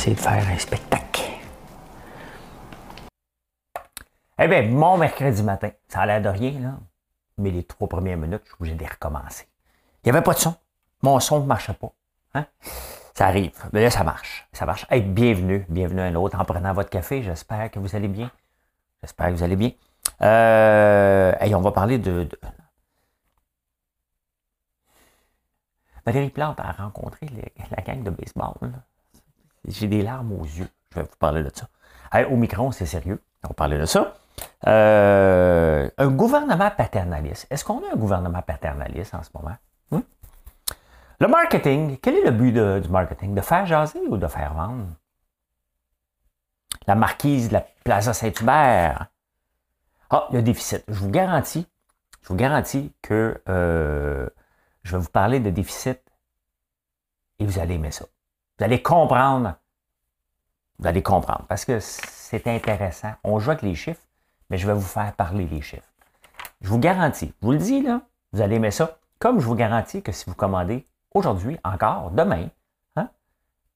Essayer de faire un spectacle. Eh bien, mon mercredi matin, ça a l'air de rien, là. Mais les trois premières minutes, je suis obligé de recommencer. Il n'y avait pas de son. Mon son ne marchait pas. Hein? Ça arrive. Mais là, ça marche. Ça marche. Hey, bienvenue. Bienvenue à un autre en prenant votre café. J'espère que vous allez bien. J'espère que vous allez bien. Euh, hey, on va parler de, de... Valérie Plante a rencontré la gang de baseball. Là. J'ai des larmes aux yeux. Je vais vous parler de ça. au micro, c'est sérieux. On va parler de ça. Euh, un gouvernement paternaliste. Est-ce qu'on a un gouvernement paternaliste en ce moment? Le marketing, quel est le but du marketing? De faire jaser ou de faire vendre? La marquise de la Plaza Saint-Hubert. Ah, le déficit. Je vous garantis, je vous garantis que euh, je vais vous parler de déficit et vous allez aimer ça. Vous allez comprendre. Vous allez comprendre parce que c'est intéressant. On joue avec les chiffres, mais je vais vous faire parler les chiffres. Je vous garantis, je vous le dis là, vous allez aimer ça. Comme je vous garantis que si vous commandez aujourd'hui, encore, demain, hein,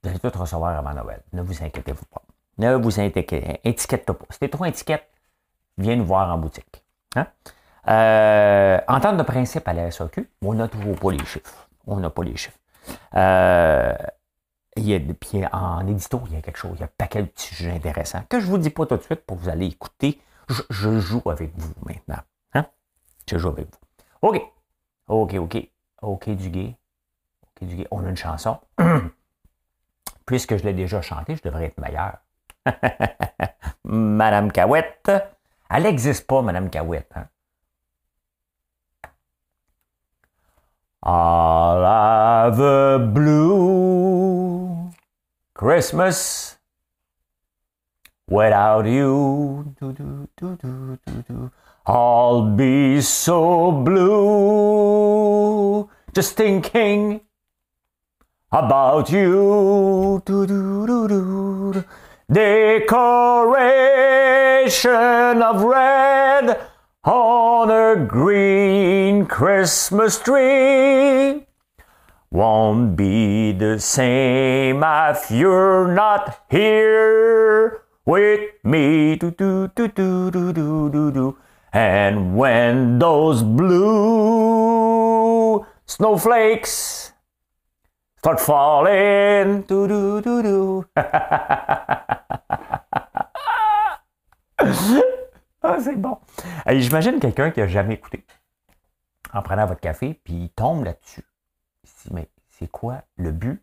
vous allez tout recevoir avant Noël. Ne vous inquiétez-vous pas. Ne vous inquiétez, pas. Si t'es trop étiquette, viens nous voir en boutique. Hein? Euh, entente de principe à la SAQ, on n'a toujours pas les chiffres. On n'a pas les chiffres. Euh, il y a, puis en édito, il y a quelque chose, il y a un paquet de petits sujets intéressants que je ne vous dis pas tout de suite pour vous allez écouter. Je, joue avec vous maintenant. Hein? Je joue avec vous. OK. OK, OK. OK du gay. OK du gay. On a une chanson. Puisque je l'ai déjà chanté, je devrais être meilleur. Madame Cahouette. Elle n'existe pas, Madame Cahouette. Hein? I'll have a blue Christmas without you. Do, do, do. I'll be so blue just thinking about you. Decoration of red on a green Christmas tree won't be the same if you're not here with me. Do, do, do, do, do, do, do, do. And when those blue snowflakes start falling, do, do, do, do. Ah, c'est bon. J'imagine quelqu'un qui n'a jamais écouté en prenant votre café, puis il tombe là-dessus. Mais c'est quoi le but?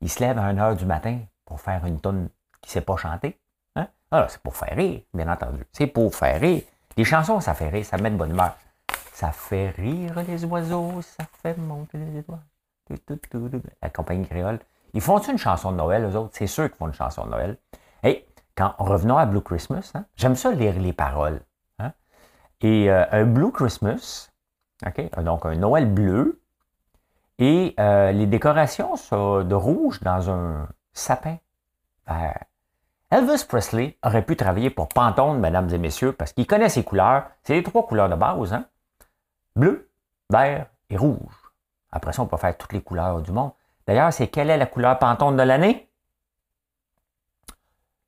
Il se lève à 1h du matin pour faire une tonne qui ne sait pas chanter. Hein? Ah, c'est pour faire rire, bien entendu. C'est pour faire rire. Les chansons, ça fait rire, ça met de bonne humeur. Ça fait rire les oiseaux, ça fait monter les étoiles. La compagnie créole. Ils font une chanson de Noël, eux autres? C'est sûr qu'ils font une chanson de Noël. Et quand revenons à Blue Christmas, hein, j'aime ça lire les paroles. Hein? Et euh, un Blue Christmas, donc un Noël bleu, et euh, les décorations sont de rouge dans un sapin. Elvis Presley aurait pu travailler pour Pantone, mesdames et messieurs, parce qu'il connaît ses couleurs. C'est les trois couleurs de base. Hein? Bleu, vert et rouge. Après ça, on peut faire toutes les couleurs du monde. D'ailleurs, c'est quelle est la couleur Pantone de l'année?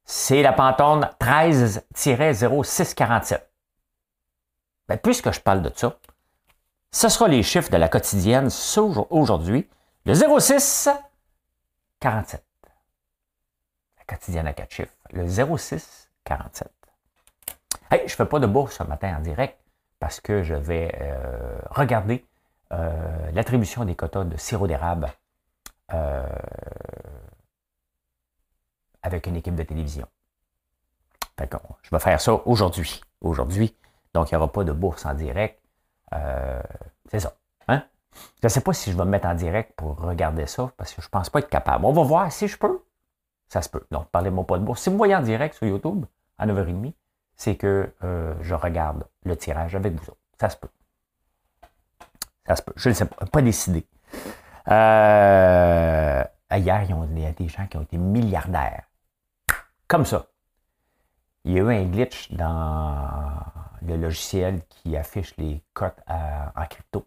c'est la Pantone 13-0647. Ben, puisque je parle de ça, ce sera les chiffres de la quotidienne aujourd'hui, le 06 47. La quotidienne à quatre chiffres, le 06 47. Hey, je ne fais pas de bourse ce matin en direct parce que je vais euh, regarder euh, l'attribution des quotas de sirop d'érable euh, avec une équipe de télévision. D'accord. Je vais faire ça aujourd'hui. Aujourd'hui. Donc, il n'y aura pas de bourse en direct. Euh, c'est ça. Hein? Je ne sais pas si je vais me mettre en direct pour regarder ça, parce que je ne pense pas être capable. On va voir si je peux. Ça se peut. Donc, parlez-moi pas de bourse. Si vous voyez en direct sur YouTube, à 9h30, c'est que euh, je regarde le tirage avec vous autres. Ça se peut. Ça se peut. Je ne sais pas. Pas décidé. Euh, hier, il y a des gens qui ont été milliardaires. Comme ça. Il y a eu un glitch dans le logiciel qui affiche les cotes en crypto.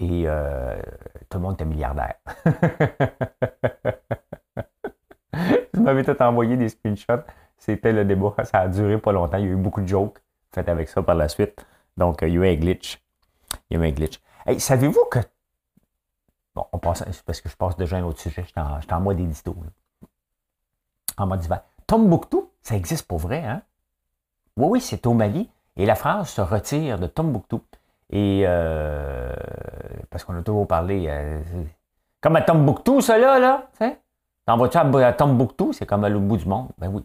Et euh, tout le monde était milliardaire. Vous m'avez tout envoyé des screenshots. C'était le débat. Ça a duré pas longtemps. Il y a eu beaucoup de jokes faites avec ça par la suite. Donc, il y a eu un glitch. Il y a eu un glitch. savez-vous que. Bon, on passe, parce que je passe déjà à un autre sujet. J'étais en, en, mode édito. En mode divers. Tombouctou, ça existe pour vrai, hein? Oui, oui, c'est au Mali. Et la France se retire de Tombouctou. Et euh, parce qu'on a toujours parlé. Euh, comme à Tombouctou, ça là, là, T'en vas-tu à, Tombouctou? C'est comme à l'autre bout du monde. Ben oui.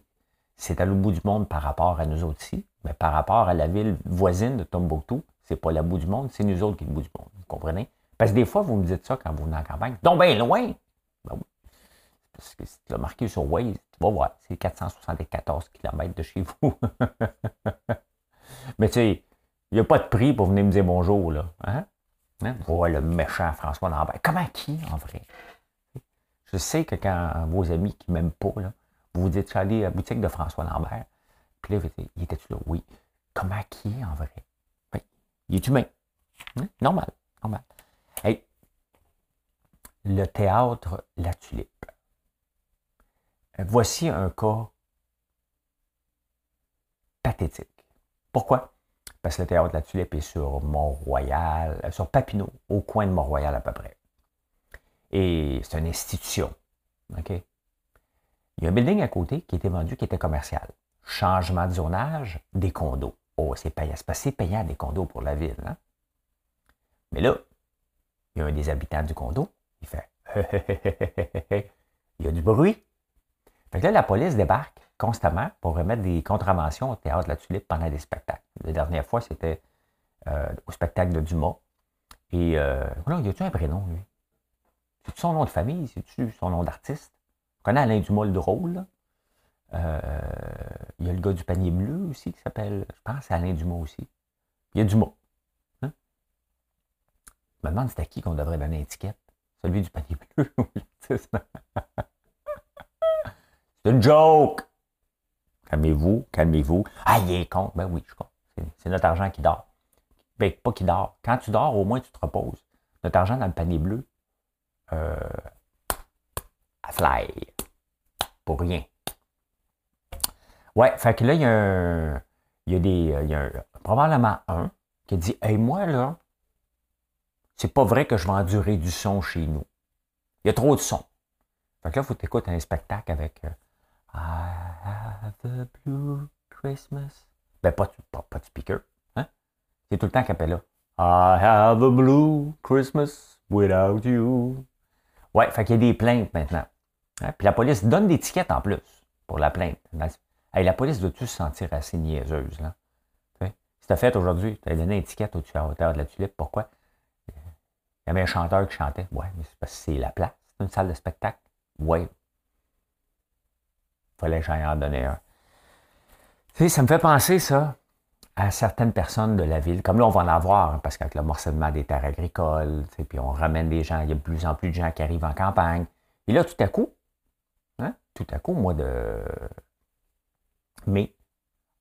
C'est à l'autre bout du monde par rapport à nous autres ici. Mais par rapport à la ville voisine de Tombouctou, c'est pas la bout du monde, c'est nous autres qui est le bout du monde. Vous comprenez? Parce que des fois, vous me dites ça quand vous venez en campagne. Donc, bien loin! Parce que si tu l'as marqué sur Waze, tu vas voir, c'est 474 km de chez vous. Mais tu sais, il n'y a pas de prix pour venir me dire bonjour, là. Hein? hein? le méchant François Lambert. Comment qui, en vrai? Je sais que quand vos amis qui ne m'aiment pas, là, vous vous dites, je suis allé à la boutique de François Lambert. Puis là, il était-tu là? Oui. Comment qui, en vrai? Ben, il est humain. Hein? Normal. Normal. Hey, le théâtre La Tulipe. Voici un cas pathétique. Pourquoi? parce que le théâtre de la Tulipe est sur Mont-Royal, euh, sur Papineau, au coin de Mont-Royal à peu près. Et c'est une institution. Il y a un building à côté qui était vendu, qui était commercial. Changement de zonage, des condos. Oh, c'est payant. C'est pas si payant des condos pour la ville. Hein? Mais là, il y a un des habitants du condo, il fait il y a du bruit. Fait que là, la police débarque constamment pour remettre des contraventions au théâtre de la Tulipe pendant des spectacles. La dernière fois, c'était euh, au spectacle de Dumas. Et euh, voilà, y a-tu un prénom, lui? C'est-tu son nom de famille? C'est-tu son nom d'artiste? On connaît Alain Dumas, le drôle. Euh, il y a le gars du panier bleu aussi qui s'appelle, je pense, Alain Dumas aussi. Il y a Dumas. Hein? Je me demande c'est à qui qu'on devrait donner l'étiquette. Celui du panier bleu ou l'artiste. C'est une joke! Calmez-vous, calmez-vous. Ah, il est con. Ben oui, je compte. C'est notre argent qui dort. Ben, pas qui dort. Quand tu dors, au moins, tu te reposes. Notre argent dans le panier bleu, euh, à fly. Pour rien. Ouais, fait que là, il y a un, il y a des, il y a probablement un qui dit, hey, moi, là, c'est pas vrai que je vais endurer du son chez nous. Il y a trop de son. Fait que là, il faut t'écouter un spectacle avec euh, I have a blue Christmas. Ben, pas, pas, de speaker. Hein? C'est tout le temps là. I have a blue Christmas without you. Ouais, fait qu'il y a des plaintes maintenant. Hein? Puis la police donne des tickets en plus pour la plainte. la police doit-tu se sentir assez niaiseuse, là? Si t'as fait aujourd'hui, tu as donné un ticket au tueur de la tulipe, pourquoi? Il y avait un chanteur qui chantait. Ouais, mais c'est parce que c'est la place. C'est une salle de spectacle. Ouais, fallait que j'aille en donner un. Tu sais, ça me fait penser, ça, à certaines personnes de la ville. Comme là, on va en avoir, hein, parce qu'avec le morcellement des terres agricoles, tu sais, puis on ramène des gens, il y a de plus en plus de gens qui arrivent en campagne. Et là, tout à coup, hein, tout à coup, moi, de. Mais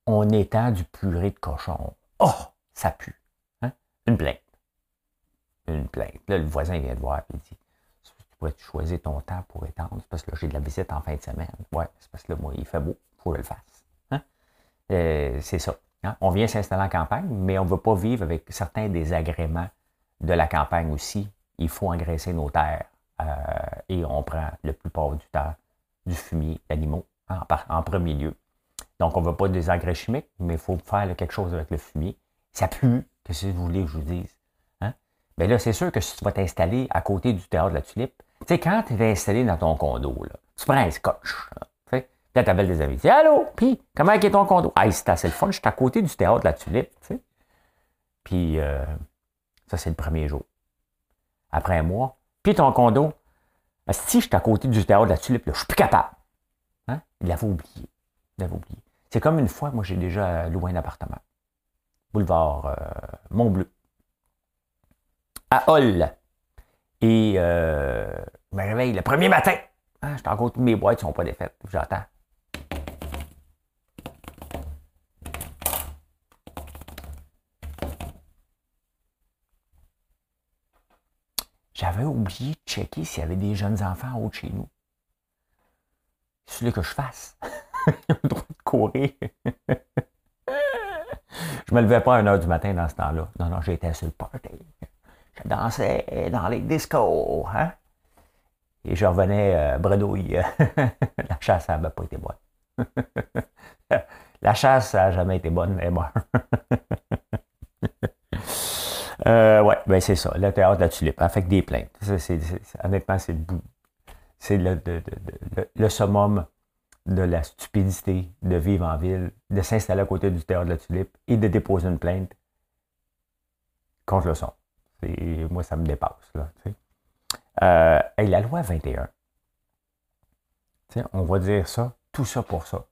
on étend du purée de cochon. Oh, ça pue. Hein? Une plainte. Une plainte. Là, le voisin vient de voir et il dit tu choisir ton temps pour étendre? C'est parce que j'ai de la visite en fin de semaine. Ouais, c'est parce que là, moi, il fait beau, il faut que je le fasse. Hein? Euh, c'est ça. Hein? On vient s'installer en campagne, mais on ne veut pas vivre avec certains désagréments de la campagne aussi. Il faut engraisser nos terres euh, et on prend le plupart du temps du fumier d'animaux en, premier lieu. Donc, on ne veut pas des engrais chimiques, mais il faut faire quelque chose avec le fumier. Ça pue, que si vous voulez que je vous dise. Hein? Mais là, c'est sûr que si tu vas t'installer à côté du théâtre de la tulipe, tu sais, quand tu es installé dans ton condo, tu prends un scotch. Tu sais, tu appelles des amis. Tu dis Allô, puis comment est ton condo? Ah, c'est assez le fun, je suis à côté du théâtre de la tulipe. Tu sais. Puis euh, ça, c'est le premier jour. Après un mois, puis ton condo, si je suis à côté du théâtre de la tulipe, je suis plus capable. Hein? Il l'avait oublié. Il l'avait oublié. C'est comme une fois, moi, j'ai déjà loué un appartement. Boulevard euh, Montbleu. À Hall. Et euh, je me réveille le premier matin. Hein, je encore toutes mes boîtes ne sont pas défaites. J'attends. J'avais oublié de checker s'il y avait des jeunes enfants en haut de chez nous. C'est ce que je fasse. Ils ont le droit de courir. je me levais pas à 1h du matin dans ce temps-là. Non, non, j'étais sur le party. Je dansais dans les discos. Hein? Et je revenais euh, bredouille. la chasse, ça n'a pas été bonne. la chasse, n'a jamais été bonne, mais bon. euh, ouais, ben c'est ça. Le théâtre de la tulipe, avec des plaintes. honnêtement, c'est le C'est le, le, summum de la stupidité de vivre en ville, de s'installer à côté du théâtre de la tulipe et de déposer une plainte contre le son. Moi, ça me dépasse. Là, euh, et la loi 21, on va dire ça, tout ça pour ça.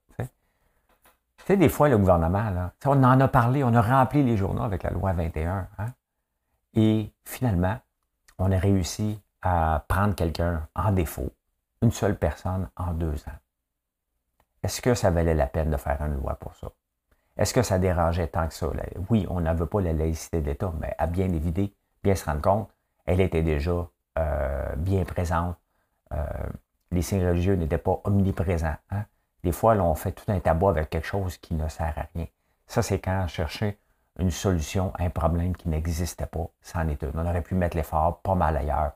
Tu des fois, le gouvernement, là, on en a parlé, on a rempli les journaux avec la loi 21. Hein, et finalement, on a réussi à prendre quelqu'un en défaut, une seule personne en deux ans. Est-ce que ça valait la peine de faire une loi pour ça? Est-ce que ça dérangeait tant que ça? Oui, on n'avait pas la laïcité de l'État, mais à bien évider, bien se rendre compte, elle était déjà euh, bien présente. Euh, les signes religieux n'étaient pas omniprésents. Hein. Des fois, on fait tout un tabou avec quelque chose qui ne sert à rien. Ça, c'est quand chercher une solution à un problème qui n'existait pas, sans est On aurait pu mettre l'effort pas mal ailleurs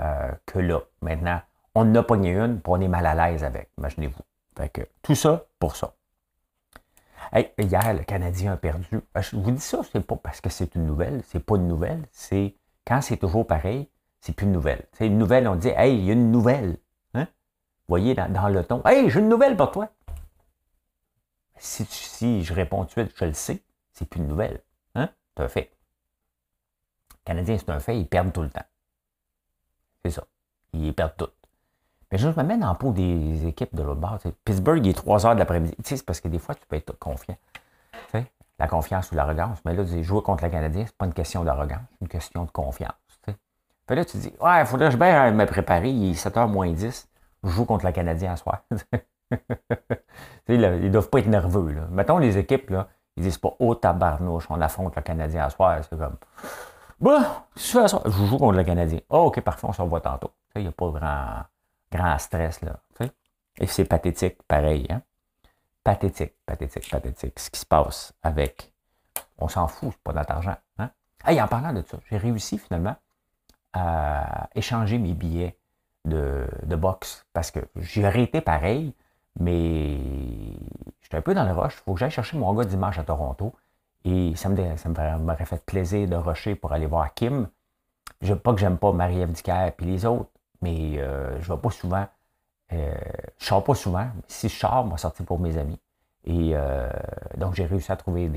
euh, que là. Maintenant, on n'a pas une, puis on est mal à l'aise avec, imaginez-vous. que, tout ça pour ça. Hier, le Canadien a perdu. Je vous dis ça, c'est pas parce que c'est une nouvelle, c'est pas une nouvelle, c'est quand c'est toujours pareil, c'est plus une nouvelle. C'est une nouvelle, on dit Hey, il y a une nouvelle. Hein? Vous voyez dans, le ton. Hey, j'ai une nouvelle pour toi. Si, je réponds tout de suite, je le sais, c'est plus une nouvelle. Hein? C'est un fait. Les Canadiens, c'est un fait, ils perdent tout le temps. C'est ça. Ils perdent tout. Mais je me mets dans le peau des équipes de l'autre bord. Pittsburgh, il est 3 heures de l'après-midi. C'est parce que des fois, tu peux être confiant. la confiance ou l'arrogance. Mais là, jouer contre le Canadien, c'est pas une question d'arrogance, c'est une question de confiance. Puis là, tu dis, ouais, il faudrait que je me préparer. Il est 7h moins 10. Je joue contre le Canadien à soir. ils ne doivent pas être nerveux. Là. Mettons les équipes, là, ils disent pas oh tabarnouche, on affronte le Canadien à soir. C'est comme Bah, je joue contre le Canadien. oh, ok, parfait, on se revoit tantôt. Il n'y a pas grand, grand stress là. Et c'est pathétique, pareil. Hein? Pathétique, pathétique, pathétique. Ce qui se passe avec. On s'en fout, c'est pas notre argent. Hein? en parlant de ça, j'ai réussi finalement à échanger mes billets de, boxe parce que j'ai arrêté pareil, mais j'étais un peu dans le rush. Il faut que j'aille chercher mon gars dimanche à Toronto. Et ça me, ça m'aurait fait plaisir de rusher pour aller voir Kim. Je, pas que j'aime pas Marie-Ève et les autres, mais euh, je vais pas souvent. Euh, je sors pas souvent. Si je sors, je vais sortir pour mes amis. Et euh, donc, j'ai réussi à trouver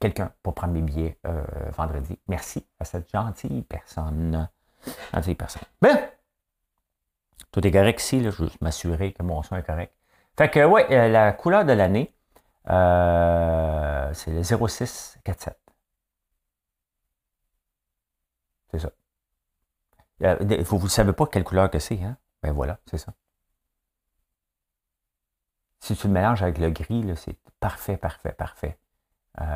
quelqu'un pour prendre mes billets vendredi. Merci à cette gentille personne. Gentille personne. Ben, tout est correct ici, là, je veux m'assurer que mon son est correct. Fait que, ouais, la couleur de l'année, c'est le 0647. C'est ça. Vous ne savez pas quelle couleur que c'est, hein? Ben voilà, c'est ça. Si tu le mélanges avec le gris, c'est parfait, parfait, parfait. Euh,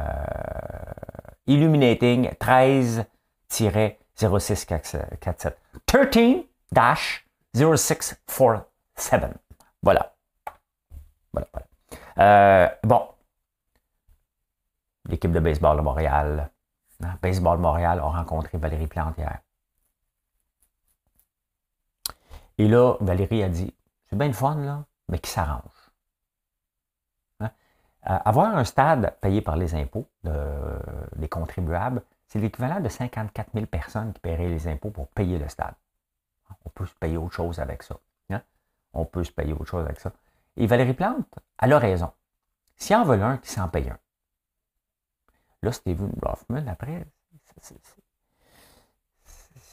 illuminating 13-0647. 13-0647. Voilà. Voilà, voilà. Euh, bon. L'équipe de baseball de Montréal. Hein, baseball Montréal a rencontré Valérie Plante hier. Et là, Valérie a dit C'est bien le fun, là, mais qui s'arrange? Euh, avoir un stade payé par les impôts des contribuables, c'est l'équivalent de 54 000 personnes qui paieraient les impôts pour payer le stade. On peut se payer autre chose avec ça. Hein? On peut se payer autre chose avec ça. Et Valérie Plante, elle a raison. Si en veut un, qui s'en paye un. Là, Steven Rothman, après,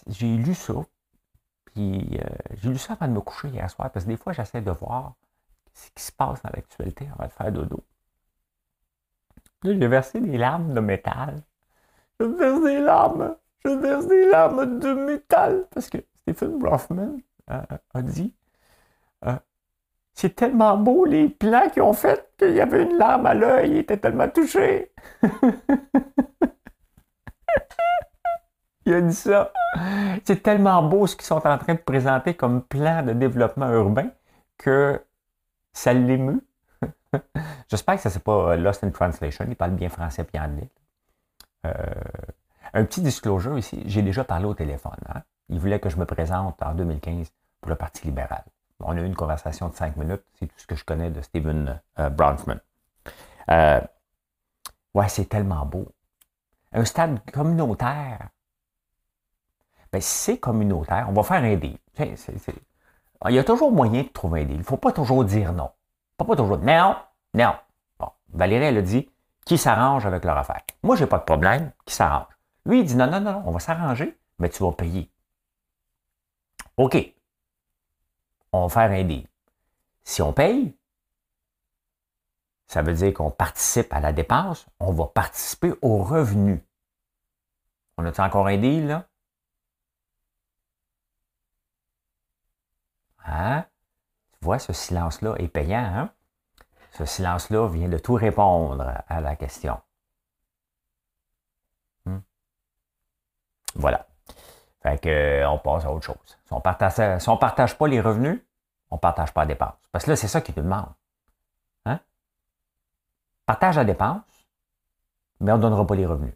j'ai lu ça, euh, j'ai lu ça avant de me coucher hier soir, parce que des fois, j'essaie de voir ce qui se passe dans l'actualité avant de faire dodo. Là, j'ai versé des larmes de métal. Je verse des larmes. Je verse des larmes de métal. Parce que Stephen Broffman euh, a dit euh, C'est tellement beau les plans qu'ils ont fait qu'il y avait une larme à l'œil. Il était tellement touché. Il a dit ça. C'est tellement beau ce qu'ils sont en train de présenter comme plan de développement urbain que ça l'émeut. J'espère que ça c'est pas euh, Lost in Translation. Il parle bien français et anglais. Euh, un petit disclosure ici. J'ai déjà parlé au téléphone. Hein. Il voulait que je me présente en 2015 pour le Parti libéral. On a eu une conversation de cinq minutes. C'est tout ce que je connais de Stephen euh, Bronfman. ouais, c'est tellement beau. Un stade communautaire c'est communautaire, on va faire un deal. Il y a toujours moyen de trouver un deal. Il ne faut pas toujours dire non. Pas, pas toujours non, non. Bon, Valérie, elle a dit qui s'arrange avec leur affaire? Moi, je n'ai pas de problème, qui s'arrange? Lui, il dit non, non, non, on va s'arranger, mais tu vas payer. OK. On va faire un deal. Si on paye, ça veut dire qu'on participe à la dépense, on va participer au revenu. On a-tu encore un deal, là? Hein? Tu vois, ce silence-là est payant. Hein? Ce silence-là vient de tout répondre à la question. Hmm? Voilà. Fait que, euh, on passe à autre chose. Si on ne partage pas les revenus, on ne partage pas la dépense. Parce que là, c'est ça qui te demande. Hein? Partage la dépense, mais on ne donnera pas les revenus.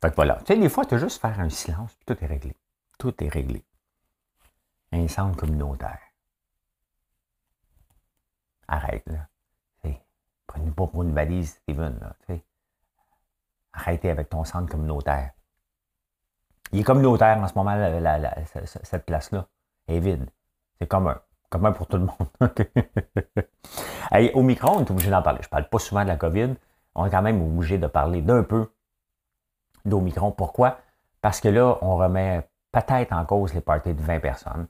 Fait que voilà. Tu sais, des fois, tu as juste faire un silence, puis tout est réglé. Tout est réglé. Un centre communautaire. Arrête, là. Prenez pas pour une valise, Steven, là. Arrêtez avec ton centre communautaire. Il est communautaire en ce moment, cette place-là. Elle est vide. C'est commun. Commun pour tout le monde. au micro, on est obligé d'en parler. Je parle pas souvent de la COVID. On est quand même obligé de parler d'un peu d'Omicron. Pourquoi? Parce que là, on remet peut-être en cause les parties de 20 personnes.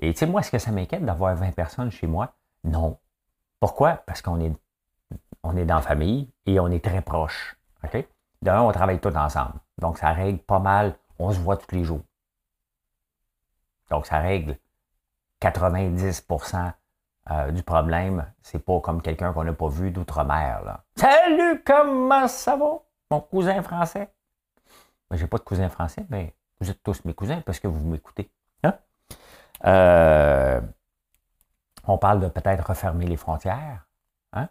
Et tu sais, moi, est-ce que ça m'inquiète d'avoir 20 personnes chez moi? Non. Pourquoi? Parce qu'on est, on est dans la famille et on est très proches. OK? On travaille tous ensemble. Donc, ça règle pas mal. On se voit tous les jours. Donc, ça règle 90% euh, du problème. C'est pas comme quelqu'un qu'on n'a pas vu d'outre-mer. Salut, comment ça va? Mon cousin français? Je n'ai pas de cousins français, mais vous êtes tous mes cousins parce que vous m'écoutez. Hein? Euh, on parle de peut-être refermer les frontières. Hein?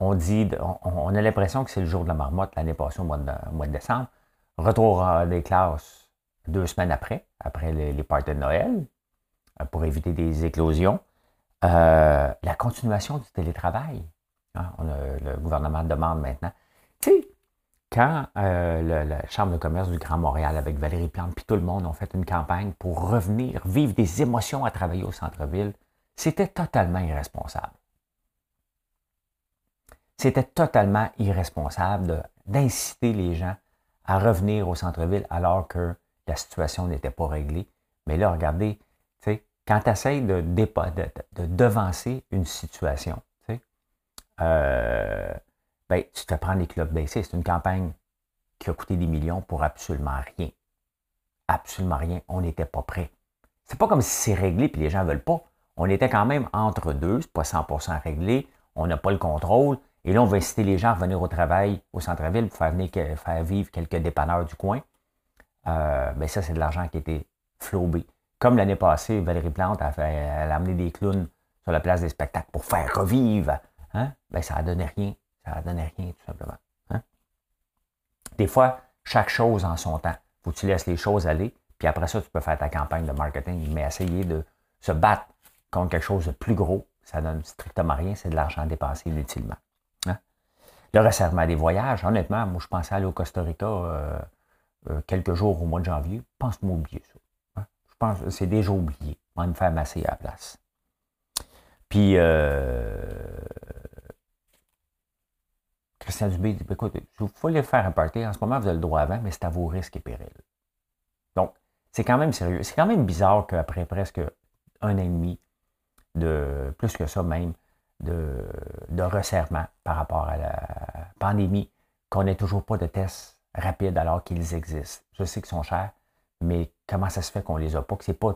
On dit, on, a l'impression que c'est le jour de la marmotte l'année passée au mois de, décembre. Retour des classes deux semaines après, après les, les parties de Noël, euh, pour éviter des éclosions. Euh, la continuation du télétravail. Hein? le gouvernement demande maintenant. Tu quand euh, la Chambre de commerce du Grand Montréal avec Valérie Plante, puis tout le monde ont fait une campagne pour revenir vivre des émotions à travailler au centre-ville, c'était totalement irresponsable. C'était totalement irresponsable d'inciter les gens à revenir au centre-ville alors que la situation n'était pas réglée. Mais là, regardez, quand tu essaies de, de, devancer une situation, euh, ben, tu te prends les clubs baissés. C'est une campagne qui a coûté des millions pour absolument rien. Absolument rien. On n'était pas prêt. C'est pas comme si c'est réglé et les gens ne veulent pas. On était quand même entre deux, c'est pas 100% réglé, on n'a pas le contrôle. Et là, on va inciter les gens à venir au travail au centre-ville pour faire, venir, faire vivre quelques dépanneurs du coin. Euh, ben ça, c'est de l'argent qui été flobé. Comme l'année passée, Valérie Plante a, fait, elle a amené des clowns sur la place des spectacles pour faire revivre. Hein? Ben, ça n'a donné rien. Ça ne donnait rien, tout simplement. Hein? Des fois, chaque chose en son temps. faut que tu laisses les choses aller, puis après ça, tu peux faire ta campagne de marketing, mais essayer de se battre contre quelque chose de plus gros, ça donne strictement rien, c'est de l'argent dépensé inutilement. Hein? Le resserrement des voyages, honnêtement, moi, je pensais aller au Costa Rica euh, euh, quelques jours au mois de janvier. Je pense m'oublier ça. Hein? Je pense que c'est déjà oublié. On va me faire masser à la place. Puis, euh, Christian Dubé dit, écoute, il faut les faire un. En ce moment, vous avez le droit avant, mais c'est à vos risques et périls. Donc, c'est quand même sérieux. C'est quand même bizarre qu'après presque un an et demi, de plus que ça même, de, de resserrement par rapport à la pandémie, qu'on n'ait toujours pas de tests rapides alors qu'ils existent. Je sais qu'ils sont chers, mais comment ça se fait qu'on les a pas, que c'est pas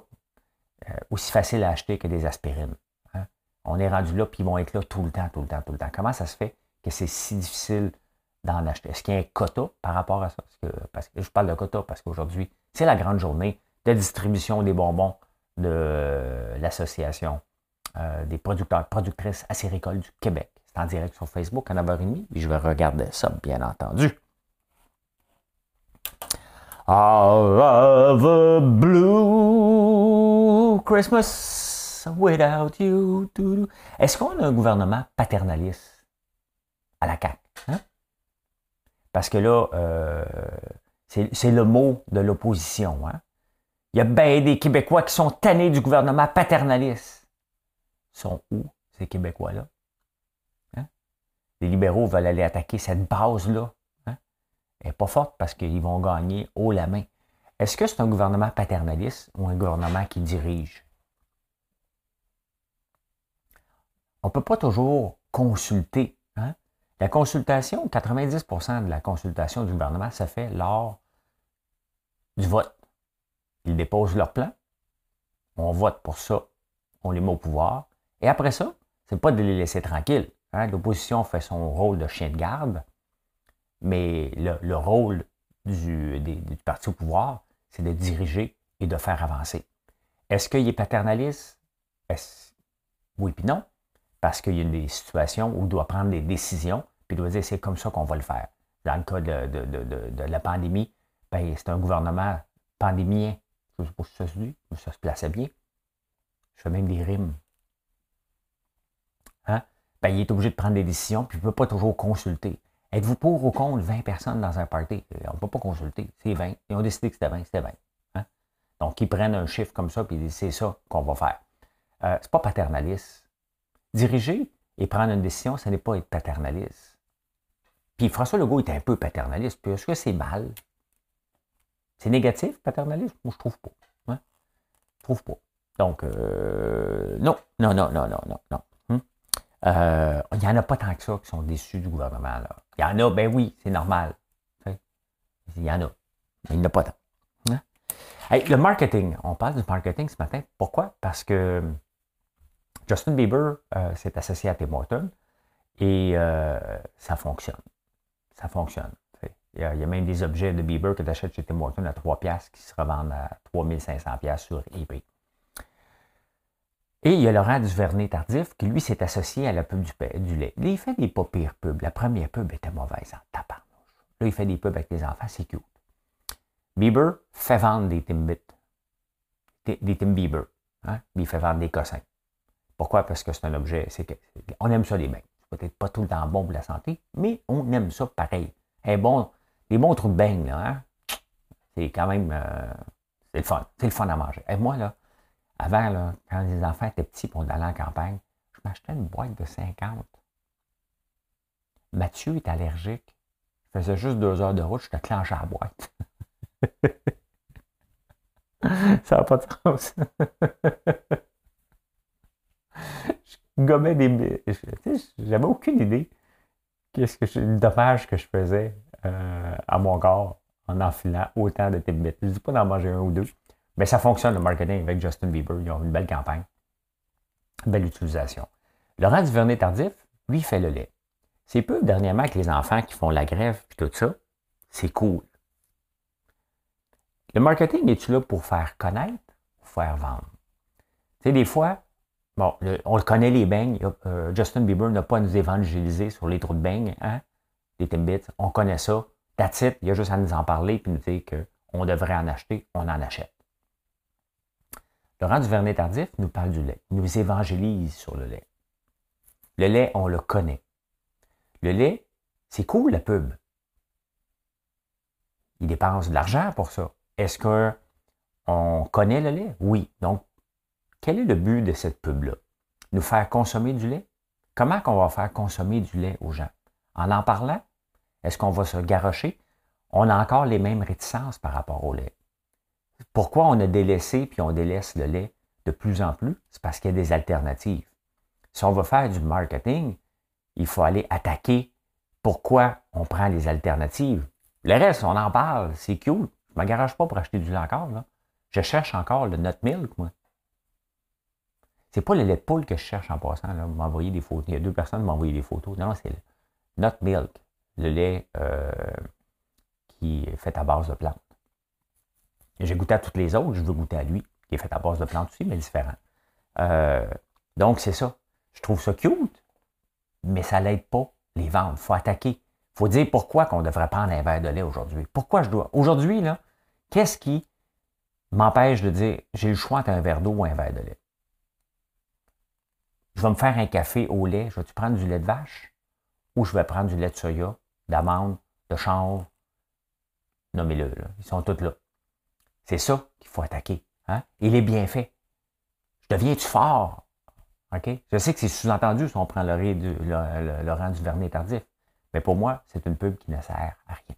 euh, aussi facile à acheter que des aspirines. Hein? On est rendu là, puis ils vont être là tout le temps, tout le temps, tout le temps. Comment ça se fait que c'est si difficile d'en acheter? Est-ce qu'il y a un quota par rapport à ça? Parce que, je parle de quota parce qu'aujourd'hui, c'est la grande journée de distribution des bonbons de l'association euh, des producteurs productrices acéricoles du Québec. C'est en direct sur Facebook à 9h30, et je vais regarder ça, bien entendu. A blue Christmas without you. Est-ce qu'on a un gouvernement paternaliste? À la CAQ? Hein? Parce que là, euh, c'est le mot de l'opposition. Hein? Il y a bien des Québécois qui sont tannés du gouvernement paternaliste. Ils sont où, ces Québécois-là? Hein? Les libéraux veulent aller attaquer cette base-là n'est pas forte parce qu'ils vont gagner haut la main. Est-ce que c'est un gouvernement paternaliste ou un gouvernement qui dirige? On ne peut pas toujours consulter. La consultation, 90% de la consultation du gouvernement, ça fait lors du vote. Ils déposent leur plan, on vote pour ça, on les met au pouvoir, et après ça, ce n'est pas de les laisser tranquilles. Hein? L'opposition fait son rôle de chien de garde, mais le, rôle du, parti au pouvoir, c'est de diriger et de faire avancer. Est-ce qu'il est paternaliste? Oui puis non, parce qu'il y a des situations où il doit prendre des décisions, puis il doit dire c'est comme ça qu'on va le faire. Dans le cas de, la pandémie, ben, c'est un gouvernement pandémien. Je ne sais pas si ça se dit, mais ça se plaçait bien. Je fais même des rimes. Hein? Ben, il est obligé de prendre des décisions, puis il ne peut pas toujours consulter. Êtes-vous pour ou contre 20 personnes dans un party? Euh, on ne peut pas consulter. C'est 20. Ils ont décidé que c'était 20, c'était 20. Hein? Donc, ils prennent un chiffre comme ça, puis ils disent c'est ça qu'on va faire. Euh, c'est pas paternaliste. Diriger et prendre une décision, ce n'est pas être paternaliste. Puis François Legault est un peu paternaliste. Puis est-ce que c'est mal? C'est négatif, paternaliste? Moi, je trouve pas. Hein? Je trouve pas. Donc, euh, non, non, non, non, non, non, non. Euh, il n'y en a pas tant que ça qui sont déçus du gouvernement. Il y en a, ben oui, c'est normal. Il y en a. Mais il n'y en a pas tant. Hein? le marketing, on parle du marketing ce matin. Pourquoi? Parce que Justin Bieber euh, s'est associé à Tim Hortons et euh, ça fonctionne. Ça fonctionne. Il y, a, même des objets de Bieber que tu achètes chez Tim Hortons à 3 qui se revendent à 3500 sur eBay. Et il y a Laurent Duvernay-Tardif qui, lui, s'est associé à la pub du, lait. Là, il fait des pas pires pubs. La première pub était mauvaise en taparnouche. Là, il fait des pubs avec les enfants, c'est cute. Bieber fait vendre des Timbits. Des Tim Bieber. Hein? Il fait vendre des cossins. Pourquoi? Parce que c'est un objet. On aime ça, les beignes. C'est peut-être pas tout le temps bon pour la santé, mais on aime ça pareil. Un bon, des bons trous de là, hein? c'est quand même. Euh, c'est le fun. C'est le fun à manger. Et moi, là, avant, quand les enfants étaient petits pour aller en campagne, je m'achetais une boîte de 50. Mathieu est allergique. Je faisais juste deux heures de route, je te clenchais la boîte. Ça n'a pas de sens. je gommais des. J'avais aucune idée qu'est-ce que le dommage que je faisais euh, à mon corps en enfilant autant de Timbits. Je ne dis pas d'en manger un ou deux. Mais ça fonctionne le marketing avec Justin Bieber. Ils ont une belle campagne. belle utilisation. Laurent Duvernay-Tardif, lui, fait le lait. C'est peu dernièrement que les enfants qui font la grève et tout ça. C'est cool. Le marketing, est-tu là pour faire connaître ou faire vendre? Tu sais, des fois, bon, on le connaît les beignes. Euh, Justin Bieber n'a pas à nous évangéliser sur les trous de beignes, hein? Les Timbits. On connaît ça. That's it. Il y a juste à nous en parler et nous dire qu'on devrait en acheter. On en achète. Laurent Duvernay-Tardif nous parle du lait. Il nous évangélise sur le lait. Le lait, on le connaît. Le lait, c'est cool la pub. Il dépense de l'argent pour ça. Est-ce qu'on connaît le lait? Oui. Donc, quel est le but de cette pub-là? Nous faire consommer du lait? Comment qu'on va faire consommer du lait aux gens? En en parlant? Est-ce qu'on va se garrocher? On a encore les mêmes réticences par rapport au lait. Pourquoi on a délaissé puis on délaisse le lait de plus en plus? C'est parce qu'il y a des alternatives. Si on veut faire du marketing, il faut aller attaquer pourquoi on prend les alternatives. Le reste, on en parle, c'est cool. Je ne me garage pas pour acheter du lait encore. Là. Je cherche encore le nut milk, moi. C'est pas le lait de poule que je cherche en passant. Là. M'envoyer des photos. Il y a deux personnes qui m'ont envoyé des photos. Non, c'est le nut milk, le lait euh, qui est fait à base de plantes. J'ai goûté à toutes les autres, je veux goûter à lui, qui est fait à base de plantes aussi, mais différent. Euh, donc, c'est ça. Je trouve ça cute, mais ça l'aide pas les ventes. Il faut attaquer. Il faut dire pourquoi qu'on devrait prendre un verre de lait aujourd'hui. Pourquoi je dois? Aujourd'hui, là, qu'est-ce qui m'empêche de dire j'ai le choix entre un verre d'eau ou un verre de lait? Je vais me faire un café au lait. Je vais-tu prendre du lait de vache? Ou je vais prendre du lait de soya, d'amande, de chanvre? Nommez-le. Ils sont tous là. C'est ça qu'il faut attaquer. Hein? Il est bien fait. Je deviens-tu fort? OK? Je sais que c'est sous-entendu si on prend le, du, le, le, rang du vernet tardif. Mais pour moi, c'est une pub qui ne sert à rien.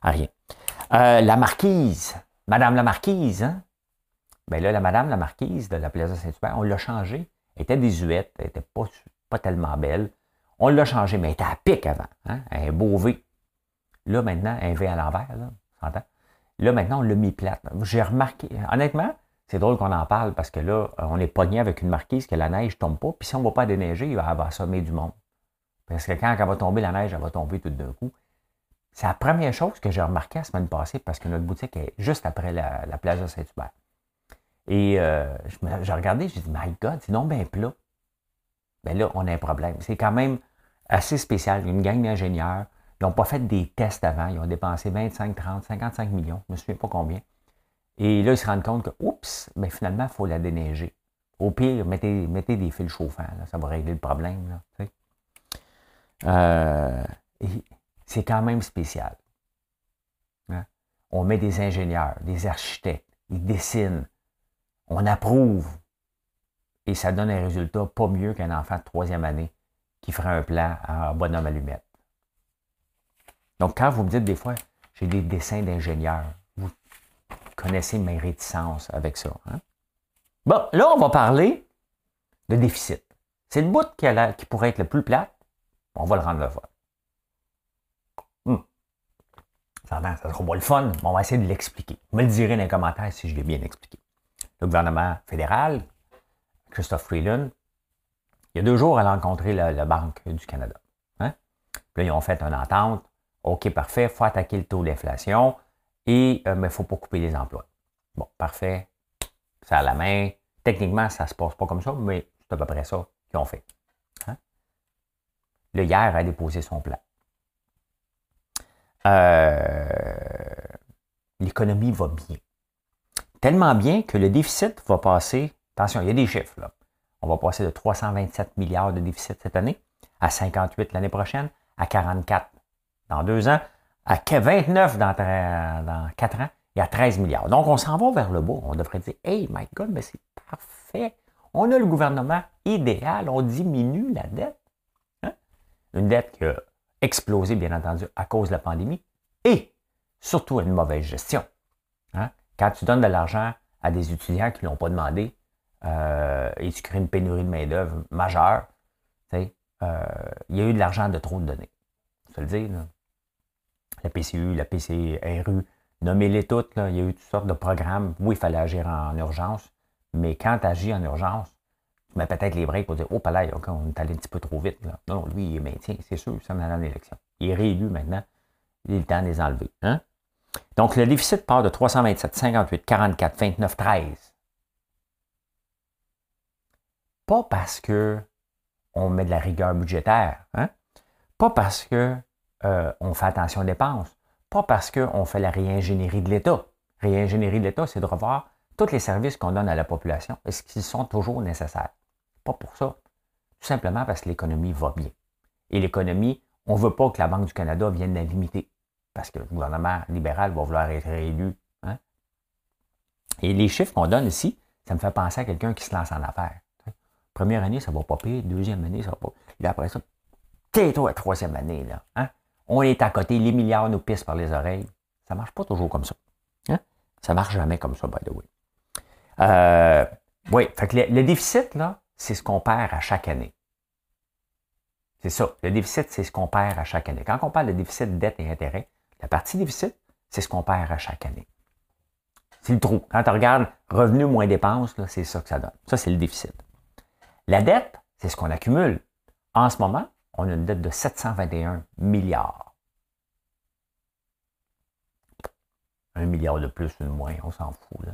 À rien. Euh, la marquise. Madame la marquise, hein? Bien là, la madame la marquise de la Plaza Saint-Hubert, on l'a changé. Elle était désuète, elle n'était pas, tellement belle. On l'a changé, mais elle était à pic avant. Un beau V. Là, maintenant, un V à l'envers, là, Là, maintenant, on l'a mis plate. J'ai remarqué, honnêtement, c'est drôle qu'on en parle parce que là, on est pogné avec une marquise que la neige ne tombe pas. Puis si on ne va pas déneiger, il va assommer du monde. Parce que quand elle va tomber, la neige, elle va tomber tout d'un coup. C'est la première chose que j'ai remarqué la semaine passée parce que notre boutique est juste après la, la Plaza Saint-Hubert. Et euh, j'ai regardé, j'ai dit, My God, c'est non bien plat. Bien là, on a un problème. C'est quand même assez spécial. Une gang d'ingénieurs, ils n'ont pas fait des tests avant. Ils ont dépensé 25, 30, 55 millions. Je ne me souviens pas combien. Et là, ils se rendent compte que, oups, mais finalement, il faut la déneiger. Au pire, mettez, mettez des fils chauffants. ça va régler le problème. euh, c'est quand même spécial. Hein? On met des ingénieurs, des architectes, ils dessinent, on approuve. Et ça donne un résultat pas mieux qu'un enfant de troisième année qui ferait un plan en bonhomme allumette. Donc, quand vous me dites des fois, j'ai des dessins d'ingénieurs, vous connaissez mes réticences avec ça. Hein? Bon, là, on va parler de déficit. C'est le bout qui, qui pourrait être le plus plat. On va le rendre le fun. Hmm. Ça, ça sera pas le fun, mais on va essayer de l'expliquer. Vous me le direz dans les commentaires si je l'ai bien expliqué le gouvernement fédéral, Christophe Freeland, il y a deux jours, elle a rencontré la, Banque du Canada. Hein? Puis là, ils ont fait une entente. OK, parfait, il faut attaquer le taux d'inflation, et, euh, mais il ne faut pas couper les emplois. Bon, parfait. Ça à la main. Techniquement, ça ne se passe pas comme ça, mais c'est à peu près ça qu'ils ont fait. Hein? Le hier a déposé son plan. Euh, l'économie va bien. Tellement bien que le déficit va passer, attention, il y a des chiffres là. On va passer de 327 milliards de déficit cette année à 58 l'année prochaine, à 44 dans deux ans, à 29 dans, dans 4 ans et à 13 milliards. Donc, on s'en va vers le bas. On devrait dire, hey, my God, mais c'est parfait. On a le gouvernement idéal. On diminue la dette. Hein? Une dette qui a explosé, bien entendu, à cause de la pandémie et surtout une mauvaise gestion. Hein? Quand tu donnes de l'argent à des étudiants qui ne l'ont pas demandé euh, et tu crées une pénurie de main-d'œuvre majeure, euh, il y a eu de l'argent de trop de donner. Je le dire. La PCU, la PCRU, nommez-les toutes. il y a eu toutes sortes de programmes. Oui, il fallait agir en, urgence, mais quand tu agis en urgence, tu mets peut-être les breaks pour dire Oh, palais, on est allé un petit peu trop vite. Là. Non, lui, il est maintien, c'est sûr, ça m'a dans l'élection. Il est réélu maintenant. Il est le temps de les enlever. Hein? Donc, le déficit part de 327, 58, 44, 29, 13. Pas parce que on met de la rigueur budgétaire, hein? pas parce que euh, on fait attention aux dépenses, pas parce qu'on fait la réingénierie de l'État. Réingénierie de l'État, c'est de revoir tous les services qu'on donne à la population. Est-ce qu'ils sont toujours nécessaires? Pas pour ça. Tout simplement parce que l'économie va bien. Et l'économie, on ne veut pas que la Banque du Canada vienne la limiter parce que le gouvernement libéral va vouloir être réélu. Hein? Et les chiffres qu'on donne ici, ça me fait penser à quelqu'un qui se lance en affaires. Première année, ça va pas pire. Deuxième année, ça va pas. Et après ça, tais-toi, troisième année, là. Hein? On est à côté, les milliards nous pissent par les oreilles. Ça marche pas toujours comme ça. Hein? Ça marche jamais comme ça, by the way. Euh, oui, fait que le, déficit, là, c'est ce qu'on perd à chaque année. C'est ça. Le déficit, c'est ce qu'on perd à chaque année. Quand on parle de déficit, dette et intérêt, la partie déficit, c'est ce qu'on perd à chaque année. C'est le trou. Quand tu regardes revenus moins dépenses, c'est ça que ça donne. Ça, c'est le déficit. La dette, c'est ce qu'on accumule. En ce moment, on a une dette de 721 milliards. Un milliard de plus ou de moins, on s'en fout.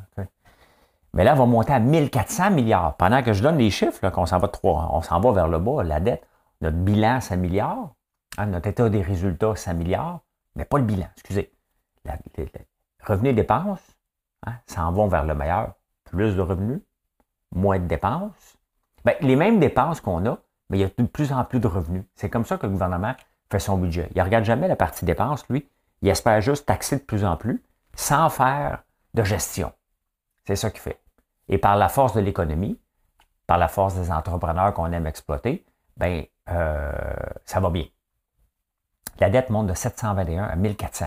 Mais là, elle va monter à 1400 milliards. Pendant que je donne les chiffres, qu'on s'en va de on s'en va vers le bas, la dette, notre bilan, 5 milliards. Hein, notre état des résultats, 5 milliards. Mais pas le bilan, excusez. revenus et dépenses, hein, s'en vont vers le meilleur. Plus de revenus, moins de dépenses. Ben, les mêmes dépenses qu'on a, mais il y a de plus en plus de revenus. C'est comme ça que le gouvernement fait son budget. Il ne regarde jamais la partie dépenses, lui. Il espère juste taxer de plus en plus sans faire de gestion. C'est ça qu'il fait. Et par la force de l'économie, par la force des entrepreneurs qu'on aime exploiter, ben, euh, ça va bien. La dette monte de 721 à 1400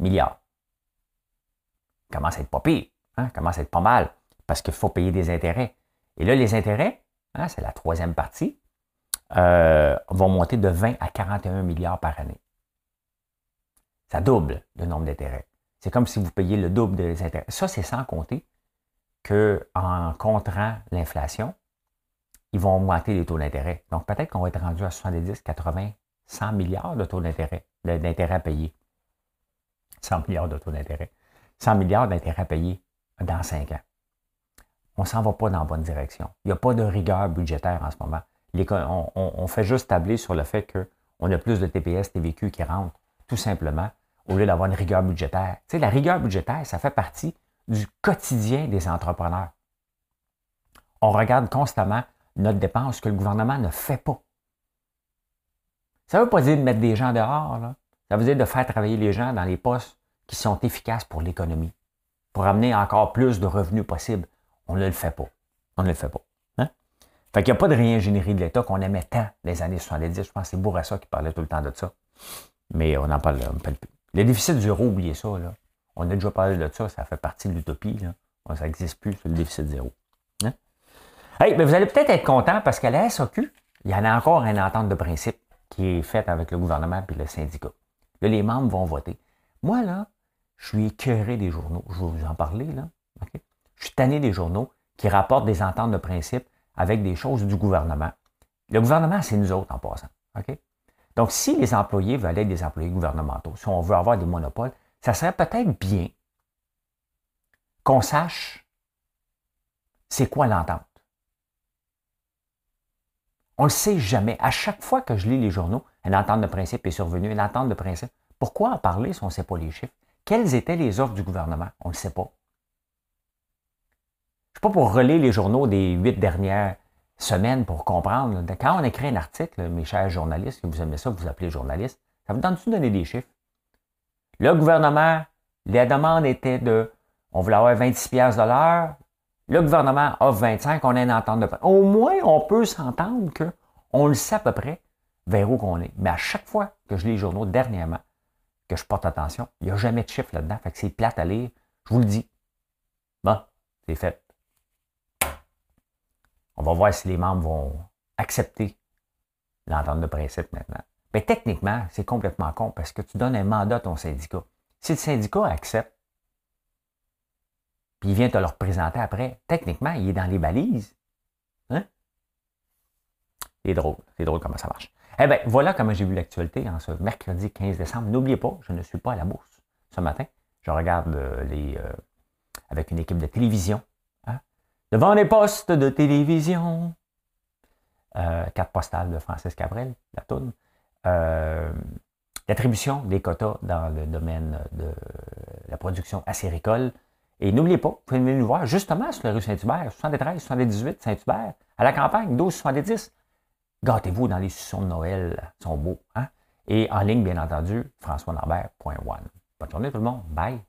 milliards. Commence à être pas pire, hein? commence à être pas mal, parce qu'il faut payer des intérêts. Et là, les intérêts, hein, c'est la troisième partie, euh, vont monter de 20 à 41 milliards par année. Ça double le nombre d'intérêts. C'est comme si vous payiez le double des intérêts. Ça, c'est sans compter qu'en contrant l'inflation, ils vont augmenter les taux d'intérêt. Donc, peut-être qu'on va être rendu à 70, 80, 100 milliards de taux d'intérêt, d'intérêt à payer. 100 milliards de taux d'intérêt. 100 milliards d'intérêt à payer dans 5 ans on ne s'en va pas dans la bonne direction. Il n'y a pas de rigueur budgétaire en ce moment. On, fait juste tabler sur le fait qu'on a plus de TPS, TVQ qui rentrent, tout simplement, au lieu d'avoir une rigueur budgétaire. Tu la rigueur budgétaire, ça fait partie du quotidien des entrepreneurs. On regarde constamment notre dépense que le gouvernement ne fait pas. Ça ne veut pas dire de mettre des gens dehors, là. ça veut dire de faire travailler les gens dans les postes qui sont efficaces pour l'économie, pour amener encore plus de revenus possibles. On ne le fait pas. On ne le fait pas. Hein? Fait qu'il n'y a pas de réingénierie de l'État qu'on aimait tant les années 70. Je pense que c'est Bourassa qui parlait tout le temps de ça. Mais on n'en parle, plus. Les déficits zéro, oubliez ça. Là. On a déjà parlé de ça, ça fait partie de l'utopie. Ça n'existe plus, le déficit zéro. Hein? Hey, mais vous allez peut-être être content parce qu'à la SAQ, il y en a encore une entente de principe qui est faite avec le gouvernement et le syndicat. Là, les membres vont voter. Moi, là, je suis écœuré des journaux. Je vais vous en parler, là. Je suis tanné des journaux qui rapportent des ententes de principe avec des choses du gouvernement. Le gouvernement, c'est nous autres en passant. Donc, si les employés veulent être des employés gouvernementaux, si on veut avoir des monopoles, ça serait peut-être bien qu'on sache c'est quoi l'entente. On ne le sait jamais. À chaque fois que je lis les journaux, une entente de principe est survenue, une entente de principe. Pourquoi en parler si on ne sait pas les chiffres? Quelles étaient les offres du gouvernement? On ne le sait pas pas pour relayer les journaux des huit dernières semaines pour comprendre. Quand on écrit un article, mes chers journalistes, que vous aimez ça, vous appelez journaliste, ça vous donne-tu donner des chiffres? Le gouvernement, la demande était de, on voulait avoir 26 pièces de l'heure. Le gouvernement offre 25, on a une entente de Au moins, on peut s'entendre qu'on le sait à peu près vers où qu'on est. Mais à chaque fois que je lis les journaux dernièrement, que je porte attention, il n'y a jamais de chiffres là-dedans. Fait que c'est plate à lire. Je vous le dis. Bon, c'est fait. On va voir si les membres vont accepter l'entente de principe maintenant. Mais techniquement, c'est complètement con parce que tu donnes un mandat à ton syndicat. Si le syndicat accepte, puis il vient te le représenter après, techniquement, il est dans les balises. Hein? C'est drôle. C'est drôle comment ça marche. Eh bien, voilà comment j'ai vu l'actualité en ce mercredi 15 décembre. N'oubliez pas, je ne suis pas à la bourse ce matin. Je regarde euh, les, euh, avec une équipe de télévision devant les postes de télévision. Euh, carte postale de Francis Cabrel, la toune. Euh, L'attribution des quotas dans le domaine de la production acéricole. Et n'oubliez pas, vous pouvez venir nous voir justement sur la rue Saint-Hubert, 73, 78 Saint-Hubert, à la campagne, 12, 70. Gâtez-vous dans les sessions de Noël, ils sont beaux. Hein? Et en ligne, bien entendu, françoislambert.one. Bonne journée tout le monde. Bye.